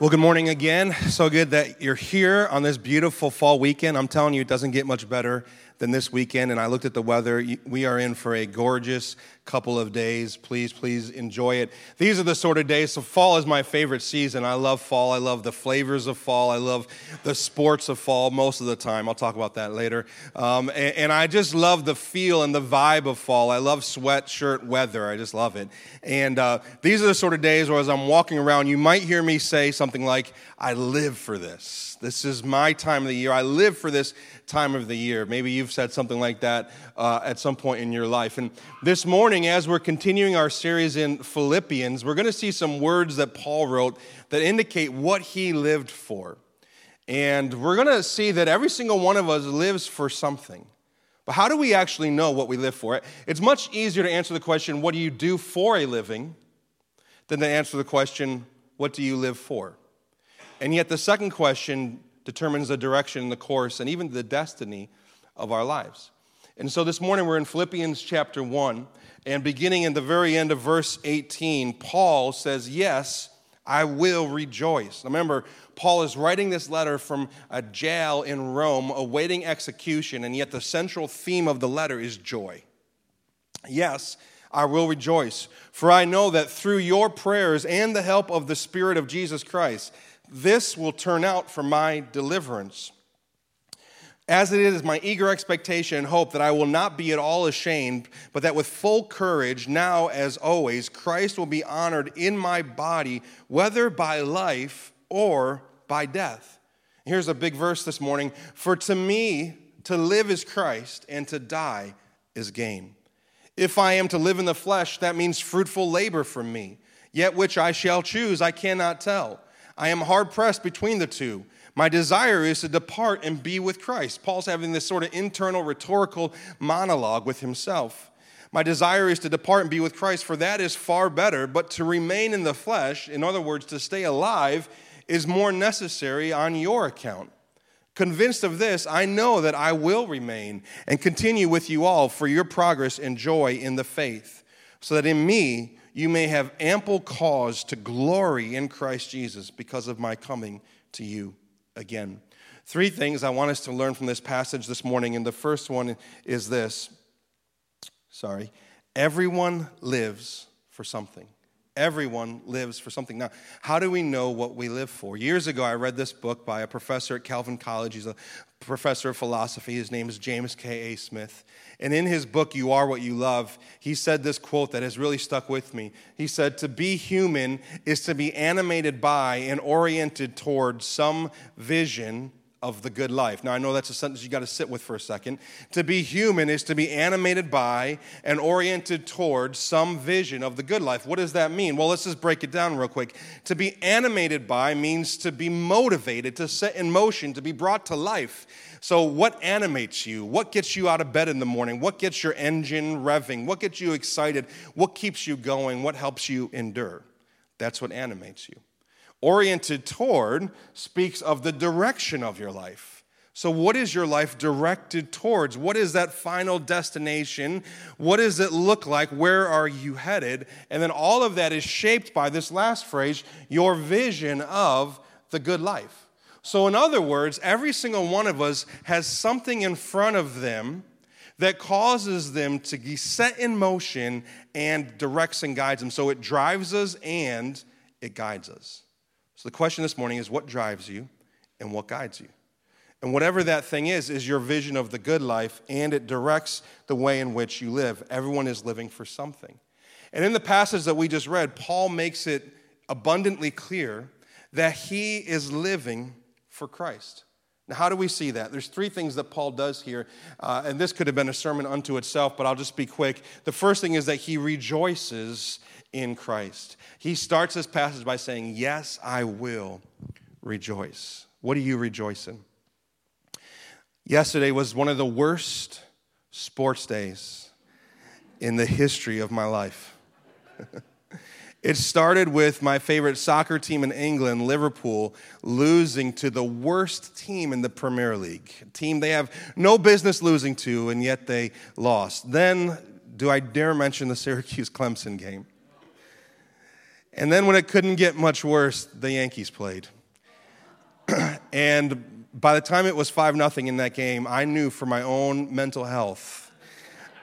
Well, good morning again. So good that you're here on this beautiful fall weekend. I'm telling you, it doesn't get much better than this weekend. And I looked at the weather. We are in for a gorgeous couple of days. Please, please enjoy it. These are the sort of days. So, fall is my favorite season. I love fall. I love the flavors of fall. I love the sports of fall most of the time. I'll talk about that later. Um, and, and, I just love the feel and the vibe of fall. I love sweatshirt weather. I just love it. And uh, these are the sort of days where, as I'm walking around, you might hear me say something like, I live for this. This is my time of the year. I live for this time of the year. Maybe you've said something like that uh, at some point in your life. And this morning, as we're continuing our series in Philippians, we're going to see some words that Paul wrote that indicate what he lived for. And we're going to see that every single one of us lives for something. But how do we actually know what we live for? It's much easier to answer the question, what do you do for a living, than to answer the question, what do you live for? And yet, the second question determines the direction, the course, and even the destiny of our lives. And so this morning we're in Philippians chapter 1, and beginning in the very end of verse 18, Paul says, Yes, I will rejoice. Remember, Paul is writing this letter from a jail in Rome awaiting execution, and yet the central theme of the letter is joy. Yes, I will rejoice, for I know that through your prayers and the help of the Spirit of Jesus Christ, this will turn out for my deliverance. As it is my eager expectation and hope that I will not be at all ashamed, but that with full courage, now as always, Christ will be honored in my body, whether by life or by death. Here's a big verse this morning For to me, to live is Christ, and to die is gain. If I am to live in the flesh, that means fruitful labor for me. Yet which I shall choose, I cannot tell. I am hard pressed between the two. My desire is to depart and be with Christ. Paul's having this sort of internal rhetorical monologue with himself. My desire is to depart and be with Christ, for that is far better, but to remain in the flesh, in other words, to stay alive, is more necessary on your account. Convinced of this, I know that I will remain and continue with you all for your progress and joy in the faith, so that in me you may have ample cause to glory in Christ Jesus because of my coming to you again. Three things I want us to learn from this passage this morning, and the first one is this sorry, everyone lives for something. Everyone lives for something. Now, how do we know what we live for? Years ago, I read this book by a professor at Calvin College. He's a professor of philosophy. His name is James K.A. Smith. And in his book, You Are What You Love, he said this quote that has really stuck with me. He said, To be human is to be animated by and oriented toward some vision of the good life. Now, I know that's a sentence you got to sit with for a second. To be human is to be animated by and oriented toward some vision of the good life. What does that mean? Well, let's just break it down real quick. To be animated by means to be motivated, to set in motion, to be brought to life. So, what animates you? What gets you out of bed in the morning? What gets your engine revving? What gets you excited? What keeps you going? What helps you endure? That's what animates you oriented toward speaks of the direction of your life. So, what is your life directed towards? What is that final destination? What does it look like? Where are you headed? And then all of that is shaped by this last phrase your vision of the good life. So, in other words, every single one of us has something in front of them that causes them to be set in motion and directs and guides them. So, it drives us and it guides us. So the question this morning is what drives you and what guides you? And whatever that thing is, is your vision of the good life, and it directs the way in which you live. Everyone is living for something. And in the passage that we just read, Paul makes it abundantly clear that he is living for Christ. Now, how do we see that? There's three things that Paul does here, uh, and this could have been a sermon unto itself, but I'll just be quick. The first thing is that he rejoices in Christ. He starts this passage by saying, Yes, I will rejoice. What do you rejoice in? Yesterday was one of the worst sports days in the history of my life. it started with my favorite soccer team in England, Liverpool, losing to the worst team in the Premier League, a team they have no business losing to, and yet they lost. Then, do I dare mention the Syracuse Clemson game? And then when it couldn't get much worse, the Yankees played. and by the time it was 5 nothing in that game, I knew for my own mental health,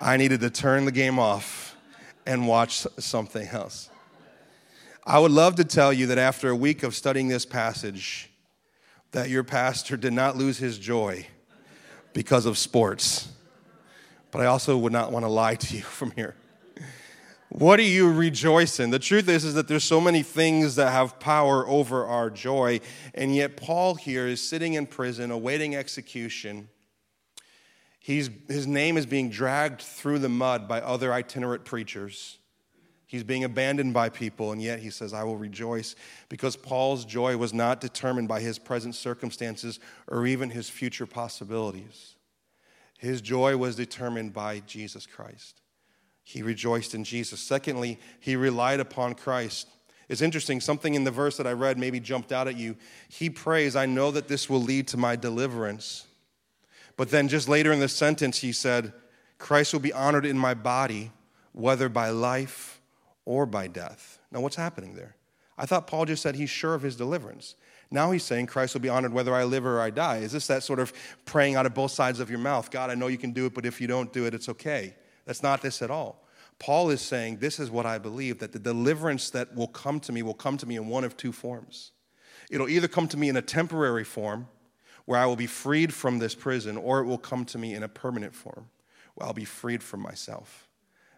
I needed to turn the game off and watch something else. I would love to tell you that after a week of studying this passage, that your pastor did not lose his joy because of sports. But I also would not want to lie to you from here. What do you rejoice in? The truth is, is that there's so many things that have power over our joy, and yet Paul here is sitting in prison awaiting execution. He's, his name is being dragged through the mud by other itinerant preachers. He's being abandoned by people, and yet he says, I will rejoice because Paul's joy was not determined by his present circumstances or even his future possibilities. His joy was determined by Jesus Christ. He rejoiced in Jesus. Secondly, he relied upon Christ. It's interesting, something in the verse that I read maybe jumped out at you. He prays, I know that this will lead to my deliverance. But then just later in the sentence, he said, Christ will be honored in my body, whether by life or by death. Now, what's happening there? I thought Paul just said he's sure of his deliverance. Now he's saying Christ will be honored whether I live or I die. Is this that sort of praying out of both sides of your mouth? God, I know you can do it, but if you don't do it, it's okay. That's not this at all. Paul is saying, This is what I believe that the deliverance that will come to me will come to me in one of two forms. It'll either come to me in a temporary form, where I will be freed from this prison, or it will come to me in a permanent form, where I'll be freed from myself,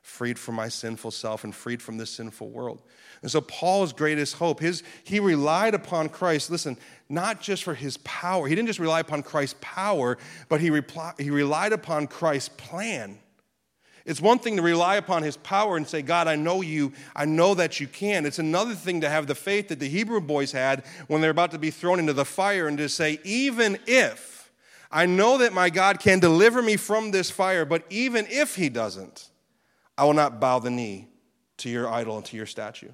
freed from my sinful self, and freed from this sinful world. And so, Paul's greatest hope, his, he relied upon Christ, listen, not just for his power. He didn't just rely upon Christ's power, but he, reply, he relied upon Christ's plan it's one thing to rely upon his power and say, God, I know you, I know that you can. It's another thing to have the faith that the Hebrew boys had when they're about to be thrown into the fire and to say, even if I know that my God can deliver me from this fire, but even if he doesn't, I will not bow the knee to your idol and to your statue.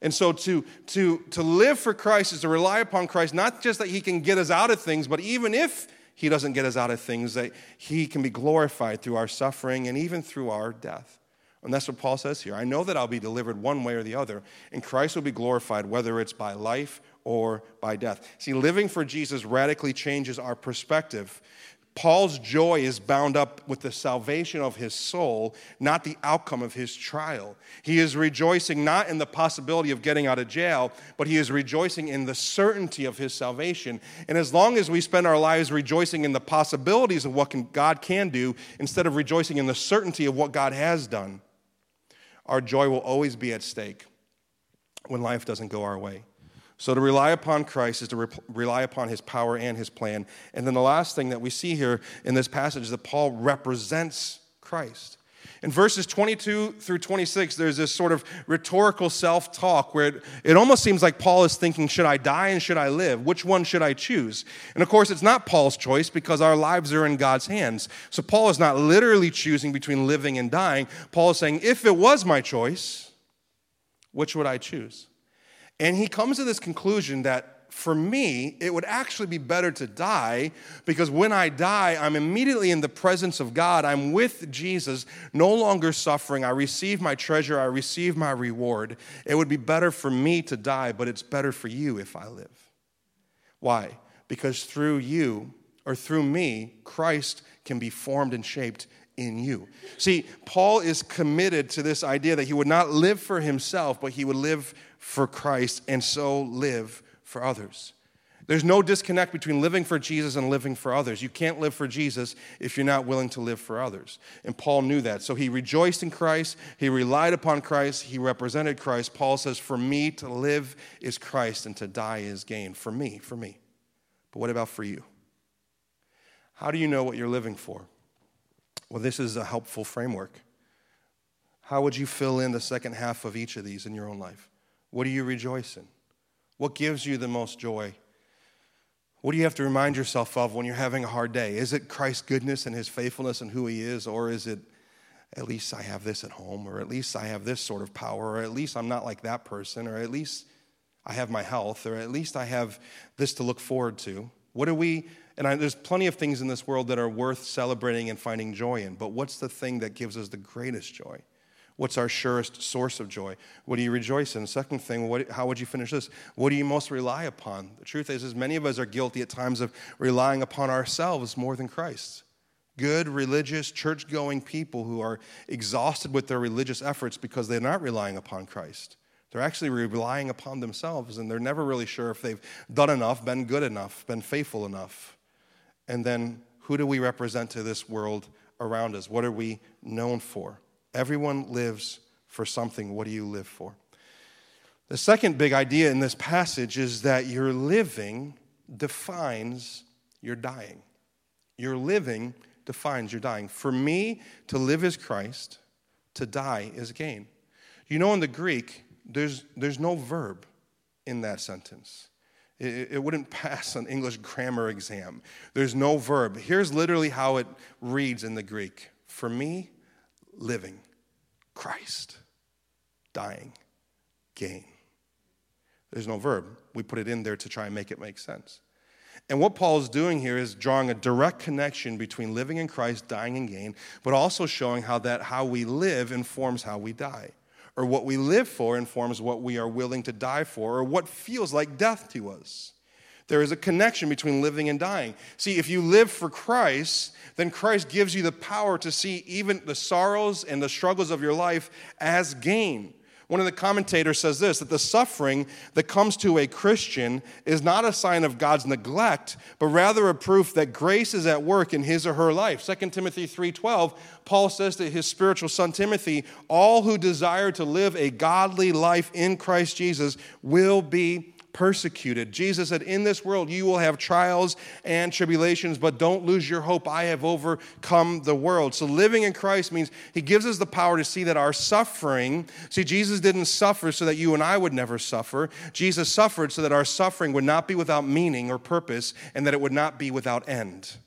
And so to, to, to live for Christ is to rely upon Christ, not just that he can get us out of things, but even if he doesn't get us out of things, that He can be glorified through our suffering and even through our death. And that's what Paul says here. I know that I'll be delivered one way or the other, and Christ will be glorified whether it's by life or by death. See, living for Jesus radically changes our perspective Paul's joy is bound up with the salvation of his soul, not the outcome of his trial. He is rejoicing not in the possibility of getting out of jail, but he is rejoicing in the certainty of his salvation. And as long as we spend our lives rejoicing in the possibilities of what can, God can do instead of rejoicing in the certainty of what God has done, our joy will always be at stake when life doesn't go our way. So to rely upon Christ is to re- rely upon his power and his plan. And then the last thing that we see here in this passage is that Paul represents Christ. In verses 22 through 26, there's this sort of rhetorical self talk where it, it almost seems like Paul is thinking, should I die and should I live? Which one should I choose? And of course, it's not Paul's choice because our lives are in God's hands. So Paul is not literally choosing between living and dying. Paul is saying, if it was my choice, which would I choose? And he comes to this conclusion that for me, it would actually be better to die because when I die, I'm immediately in the presence of God. I'm with Jesus, no longer suffering. I receive my treasure, I receive my reward. It would be better for me to die, but it's better for you if I live. Why? Because through you, or through me, Christ can be formed and shaped in you. See, Paul is committed to this idea that he would not live for himself, but he would live for Christ and so live for others. There's no disconnect between living for Jesus and living for others. You can't live for Jesus if you're not willing to live for others. And Paul knew that. So he rejoiced in Christ. He relied upon Christ. He represented Christ. Paul says, For me to live is Christ and to die is gain. For me, for me. But what about for you? How do you know what you're living for? Well, this is a helpful framework. How would you fill in the second half of each of these in your own life? What do you rejoice in? What gives you the most joy? What do you have to remind yourself of when you're having a hard day? Is it Christ's goodness and his faithfulness and who he is, or is it at least I have this at home, or at least I have this sort of power, or at least I'm not like that person, or at least I have my health, or at least I have this to look forward to? What do we, and I, there's plenty of things in this world that are worth celebrating and finding joy in, but what's the thing that gives us the greatest joy? What's our surest source of joy? What do you rejoice in? Second thing, what, how would you finish this? What do you most rely upon? The truth is, is many of us are guilty at times of relying upon ourselves more than Christ. Good, religious, church going people who are exhausted with their religious efforts because they're not relying upon Christ. They're actually relying upon themselves and they're never really sure if they've done enough, been good enough, been faithful enough. And then who do we represent to this world around us? What are we known for? Everyone lives for something. What do you live for? The second big idea in this passage is that your living defines your dying. Your living defines your dying. For me, to live is Christ, to die is gain. You know, in the Greek, there's, there's no verb in that sentence. It, it wouldn't pass an English grammar exam. There's no verb. Here's literally how it reads in the Greek For me, living. Christ, dying, gain. There's no verb. We put it in there to try and make it make sense. And what Paul is doing here is drawing a direct connection between living in Christ, dying and gain, but also showing how that how we live informs how we die. Or what we live for informs what we are willing to die for, or what feels like death to us. There is a connection between living and dying. See, if you live for Christ, then Christ gives you the power to see even the sorrows and the struggles of your life as gain. One of the commentators says this that the suffering that comes to a Christian is not a sign of God's neglect, but rather a proof that grace is at work in his or her life. 2 Timothy 3:12, Paul says to his spiritual son Timothy, all who desire to live a godly life in Christ Jesus will be persecuted. Jesus said, In this world you will have trials and tribulations, but don't lose your hope. I have overcome the world. So living in Christ means He gives us the power to see that our suffering, see, Jesus didn't suffer so that you and I would never suffer. Jesus suffered so that our suffering would not be without meaning or purpose and that it would not be without end.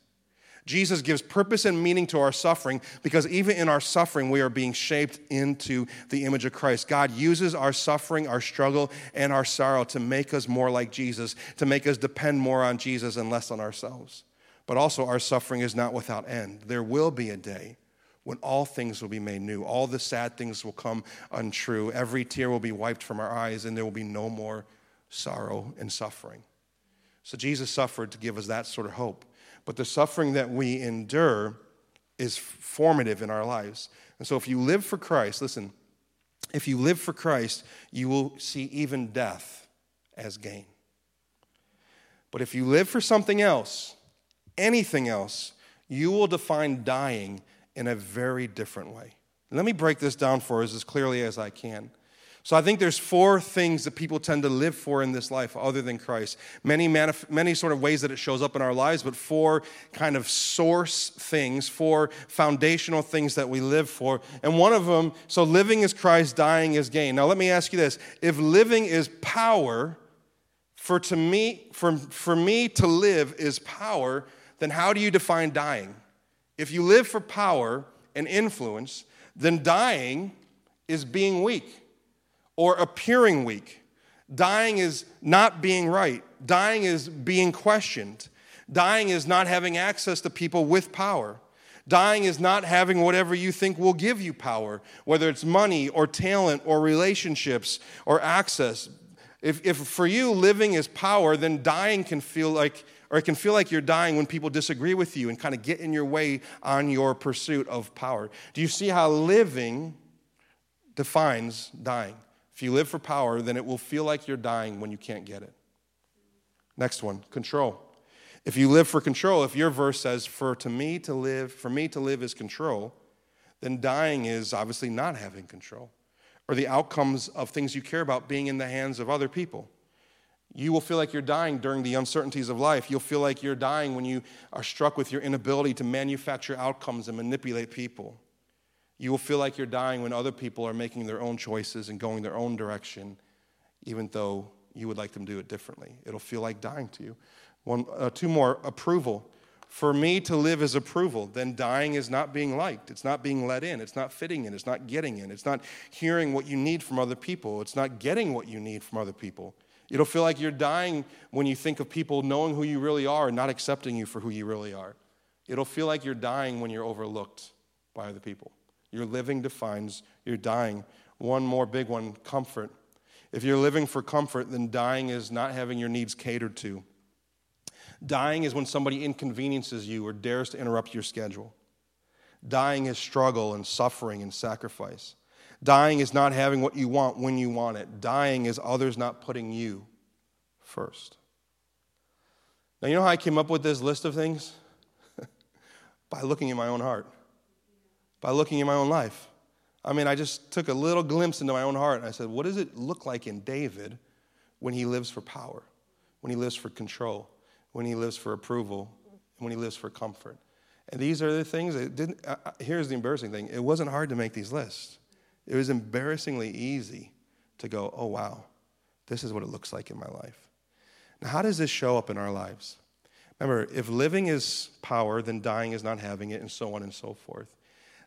Jesus gives purpose and meaning to our suffering because even in our suffering, we are being shaped into the image of Christ. God uses our suffering, our struggle, and our sorrow to make us more like Jesus, to make us depend more on Jesus and less on ourselves. But also, our suffering is not without end. There will be a day when all things will be made new, all the sad things will come untrue, every tear will be wiped from our eyes, and there will be no more sorrow and suffering. So, Jesus suffered to give us that sort of hope. But the suffering that we endure is formative in our lives. And so if you live for Christ, listen, if you live for Christ, you will see even death as gain. But if you live for something else, anything else, you will define dying in a very different way. Let me break this down for us as clearly as I can. So I think there's four things that people tend to live for in this life other than Christ. Many, manif- many sort of ways that it shows up in our lives, but four kind of source things, four foundational things that we live for. And one of them, so living is Christ, dying is gain. Now let me ask you this. If living is power, for to me, for, for me to live is power, then how do you define dying? If you live for power and influence, then dying is being weak or appearing weak. Dying is not being right. Dying is being questioned. Dying is not having access to people with power. Dying is not having whatever you think will give you power, whether it's money or talent or relationships or access. If, if for you living is power, then dying can feel like, or it can feel like you're dying when people disagree with you and kind of get in your way on your pursuit of power. Do you see how living defines dying? If you live for power, then it will feel like you're dying when you can't get it. Next one, control. If you live for control, if your verse says, for to me to live, for me to live is control, then dying is obviously not having control or the outcomes of things you care about being in the hands of other people. You will feel like you're dying during the uncertainties of life. You'll feel like you're dying when you are struck with your inability to manufacture outcomes and manipulate people. You will feel like you're dying when other people are making their own choices and going their own direction, even though you would like them to do it differently. It'll feel like dying to you. One, uh, two more approval. For me to live is approval, then dying is not being liked. It's not being let in. It's not fitting in. It's not getting in. It's not hearing what you need from other people. It's not getting what you need from other people. It'll feel like you're dying when you think of people knowing who you really are and not accepting you for who you really are. It'll feel like you're dying when you're overlooked by other people. Your living defines your dying. One more big one comfort. If you're living for comfort, then dying is not having your needs catered to. Dying is when somebody inconveniences you or dares to interrupt your schedule. Dying is struggle and suffering and sacrifice. Dying is not having what you want when you want it. Dying is others not putting you first. Now, you know how I came up with this list of things? By looking in my own heart, by looking in my own life. I mean, I just took a little glimpse into my own heart and I said, what does it look like in David when he lives for power, when he lives for control, when he lives for approval, when he lives for comfort? And these are the things that didn't, uh, uh, here's the embarrassing thing it wasn't hard to make these lists. It was embarrassingly easy to go, oh, wow, this is what it looks like in my life. Now, how does this show up in our lives? Remember, if living is power, then dying is not having it, and so on and so forth.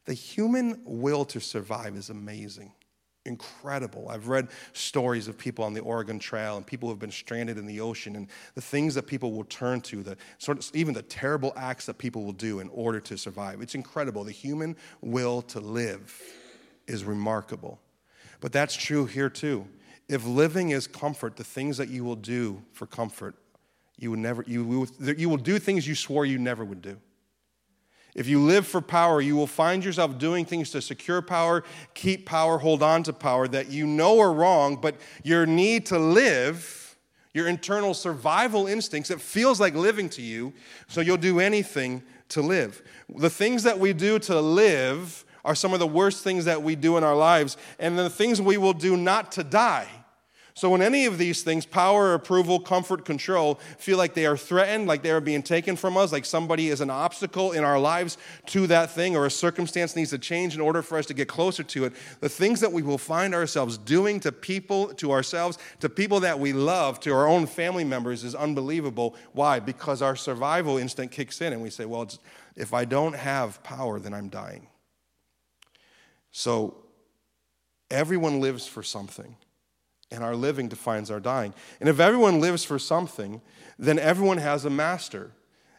The human will to survive is amazing, incredible. I've read stories of people on the Oregon Trail and people who have been stranded in the ocean and the things that people will turn to, the sort of even the terrible acts that people will do in order to survive. It's incredible. The human will to live is remarkable. But that's true here too. If living is comfort, the things that you will do for comfort, you will never you will, you will do things you swore you never would do. If you live for power, you will find yourself doing things to secure power, keep power, hold on to power that you know are wrong, but your need to live, your internal survival instincts, it feels like living to you, so you'll do anything to live. The things that we do to live are some of the worst things that we do in our lives, and the things we will do not to die so, when any of these things, power, approval, comfort, control, feel like they are threatened, like they are being taken from us, like somebody is an obstacle in our lives to that thing, or a circumstance needs to change in order for us to get closer to it, the things that we will find ourselves doing to people, to ourselves, to people that we love, to our own family members is unbelievable. Why? Because our survival instinct kicks in and we say, well, if I don't have power, then I'm dying. So, everyone lives for something and our living defines our dying. And if everyone lives for something, then everyone has a master.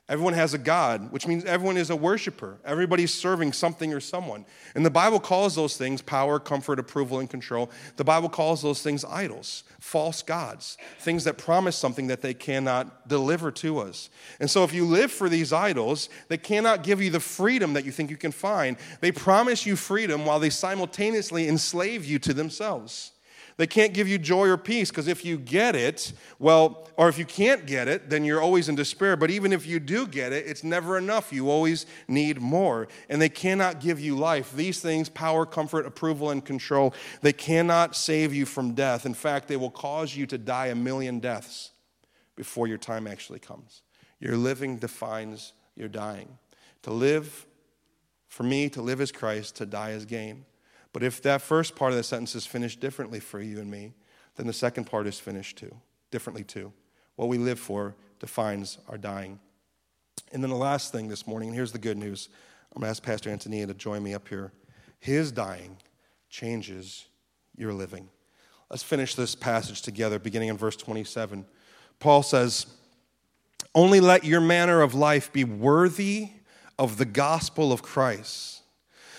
Everyone has a God, which means everyone is a worshiper. Everybody's serving something or someone. And the Bible calls those things power, comfort, approval, and control. The Bible calls those things idols, false gods, things that promise something that they cannot deliver to us. And so if you live for these idols, they cannot give you the freedom that you think you can find. They promise you freedom while they simultaneously enslave you to themselves. They can't give you joy or peace because if you get it, well, or if you can't get it, then you're always in despair. But even if you do get it, it's never enough. You always need more. And they cannot give you life. These things power, comfort, approval, and control they cannot save you from death. In fact, they will cause you to die a million deaths before your time actually comes. Your living defines your dying. To live, for me, to live as Christ, to die as gain. But if that first part of the sentence is finished differently for you and me, then the second part is finished too, differently too. What we live for defines our dying. And then the last thing this morning, and here's the good news I'm going to ask Pastor Antonia to join me up here. His dying changes your living. Let's finish this passage together, beginning in verse 27. Paul says, Only let your manner of life be worthy of the gospel of Christ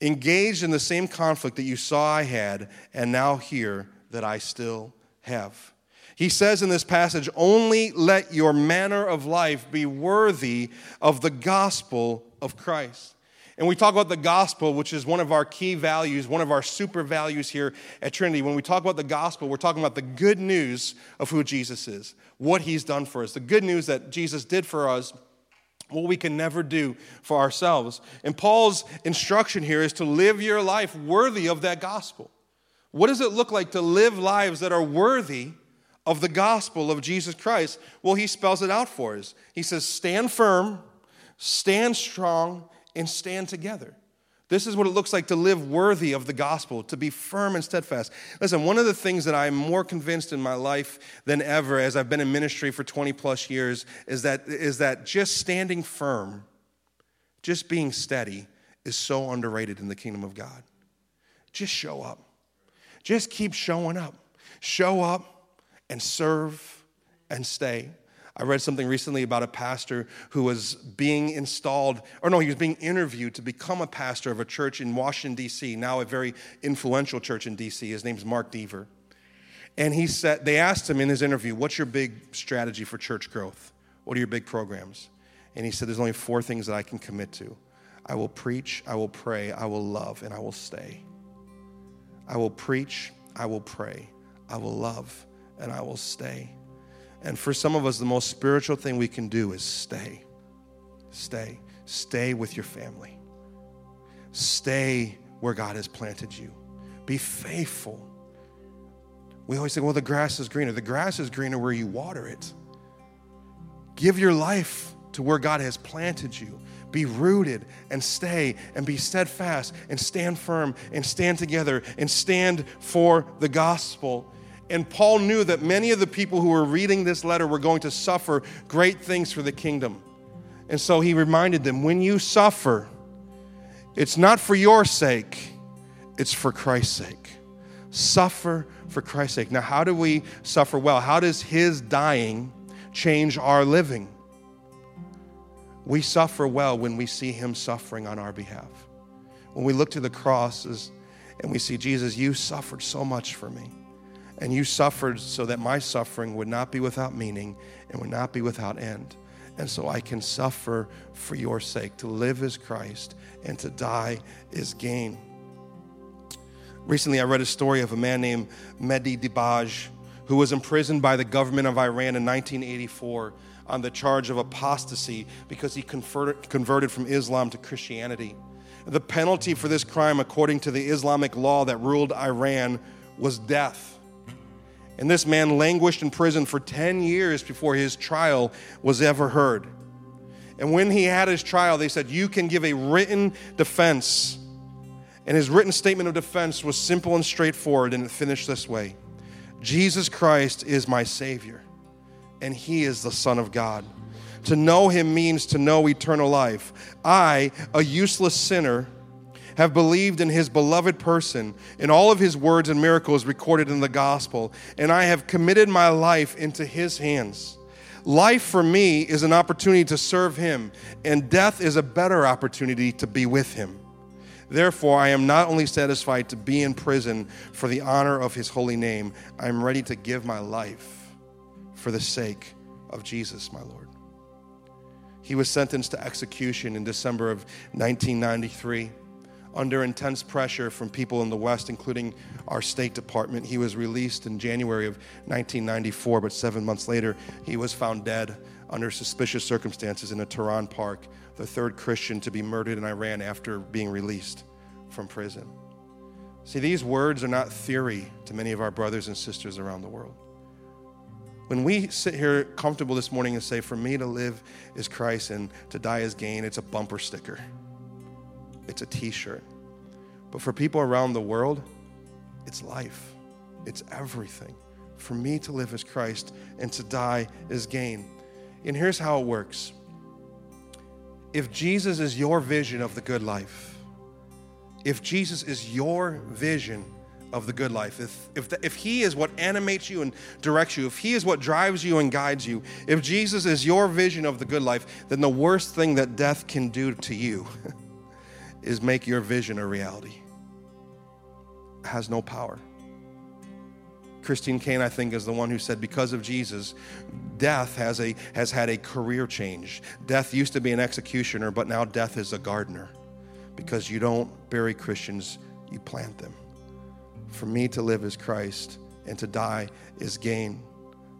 engaged in the same conflict that you saw I had and now hear that I still have. He says in this passage, only let your manner of life be worthy of the gospel of Christ. And we talk about the gospel, which is one of our key values, one of our super values here at Trinity. When we talk about the gospel, we're talking about the good news of who Jesus is, what he's done for us, the good news that Jesus did for us what we can never do for ourselves. And Paul's instruction here is to live your life worthy of that gospel. What does it look like to live lives that are worthy of the gospel of Jesus Christ? Well, he spells it out for us. He says, Stand firm, stand strong, and stand together. This is what it looks like to live worthy of the gospel, to be firm and steadfast. Listen, one of the things that I'm more convinced in my life than ever as I've been in ministry for 20 plus years is that, is that just standing firm, just being steady, is so underrated in the kingdom of God. Just show up. Just keep showing up. Show up and serve and stay. I read something recently about a pastor who was being installed, or no, he was being interviewed to become a pastor of a church in Washington, D.C., now a very influential church in D.C. His name's Mark Dever. And he said, they asked him in his interview, What's your big strategy for church growth? What are your big programs? And he said, There's only four things that I can commit to I will preach, I will pray, I will love, and I will stay. I will preach, I will pray, I will love, and I will stay. And for some of us, the most spiritual thing we can do is stay. Stay. Stay with your family. Stay where God has planted you. Be faithful. We always say, well, the grass is greener. The grass is greener where you water it. Give your life to where God has planted you. Be rooted and stay and be steadfast and stand firm and stand together and stand for the gospel. And Paul knew that many of the people who were reading this letter were going to suffer great things for the kingdom. And so he reminded them when you suffer, it's not for your sake, it's for Christ's sake. Suffer for Christ's sake. Now, how do we suffer well? How does his dying change our living? We suffer well when we see him suffering on our behalf. When we look to the crosses and we see, Jesus, you suffered so much for me. And you suffered so that my suffering would not be without meaning and would not be without end. And so I can suffer for your sake. To live is Christ and to die is gain. Recently, I read a story of a man named Mehdi Dibaj who was imprisoned by the government of Iran in 1984 on the charge of apostasy because he converted from Islam to Christianity. The penalty for this crime, according to the Islamic law that ruled Iran, was death. And this man languished in prison for 10 years before his trial was ever heard. And when he had his trial, they said, You can give a written defense. And his written statement of defense was simple and straightforward, and it finished this way Jesus Christ is my Savior, and He is the Son of God. To know Him means to know eternal life. I, a useless sinner, have believed in his beloved person, in all of his words and miracles recorded in the gospel, and I have committed my life into his hands. Life for me is an opportunity to serve him, and death is a better opportunity to be with him. Therefore, I am not only satisfied to be in prison for the honor of his holy name, I am ready to give my life for the sake of Jesus, my Lord. He was sentenced to execution in December of 1993 under intense pressure from people in the West, including our State Department. He was released in January of 1994, but seven months later, he was found dead under suspicious circumstances in a Tehran park, the third Christian to be murdered in Iran after being released from prison. See, these words are not theory to many of our brothers and sisters around the world. When we sit here comfortable this morning and say, For me to live is Christ and to die is gain, it's a bumper sticker it's a t shirt. But for people around the world, it's life, it's everything. For me to live as Christ and to die is gain. And here's how it works if Jesus is your vision of the good life, if Jesus is your vision of the good life, if, if, the, if He is what animates you and directs you, if He is what drives you and guides you, if Jesus is your vision of the good life, then the worst thing that death can do to you is make your vision a reality. It has no power. Christine Caine, I think, is the one who said, because of Jesus, death has, a, has had a career change. Death used to be an executioner, but now death is a gardener. Because you don't bury Christians, you plant them. For me to live is Christ, and to die is gain.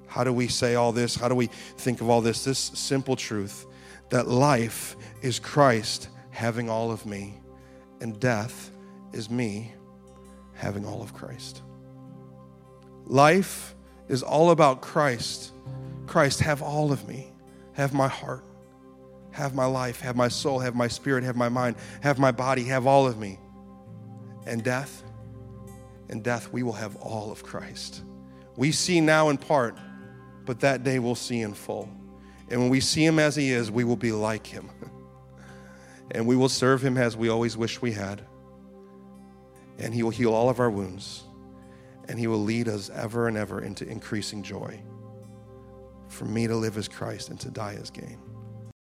How do we say all this? How do we think of all this? This simple truth that life is Christ having all of me, and death is me having all of Christ. Life is all about Christ. Christ, have all of me, have my heart, Have my life, have my soul, have my spirit, have my mind, have my body, have all of me. And death, and death, we will have all of Christ. We see now in part, but that day we'll see in full. And when we see him as he is, we will be like him. and we will serve him as we always wish we had. And he will heal all of our wounds. And he will lead us ever and ever into increasing joy. For me to live as Christ and to die as gain.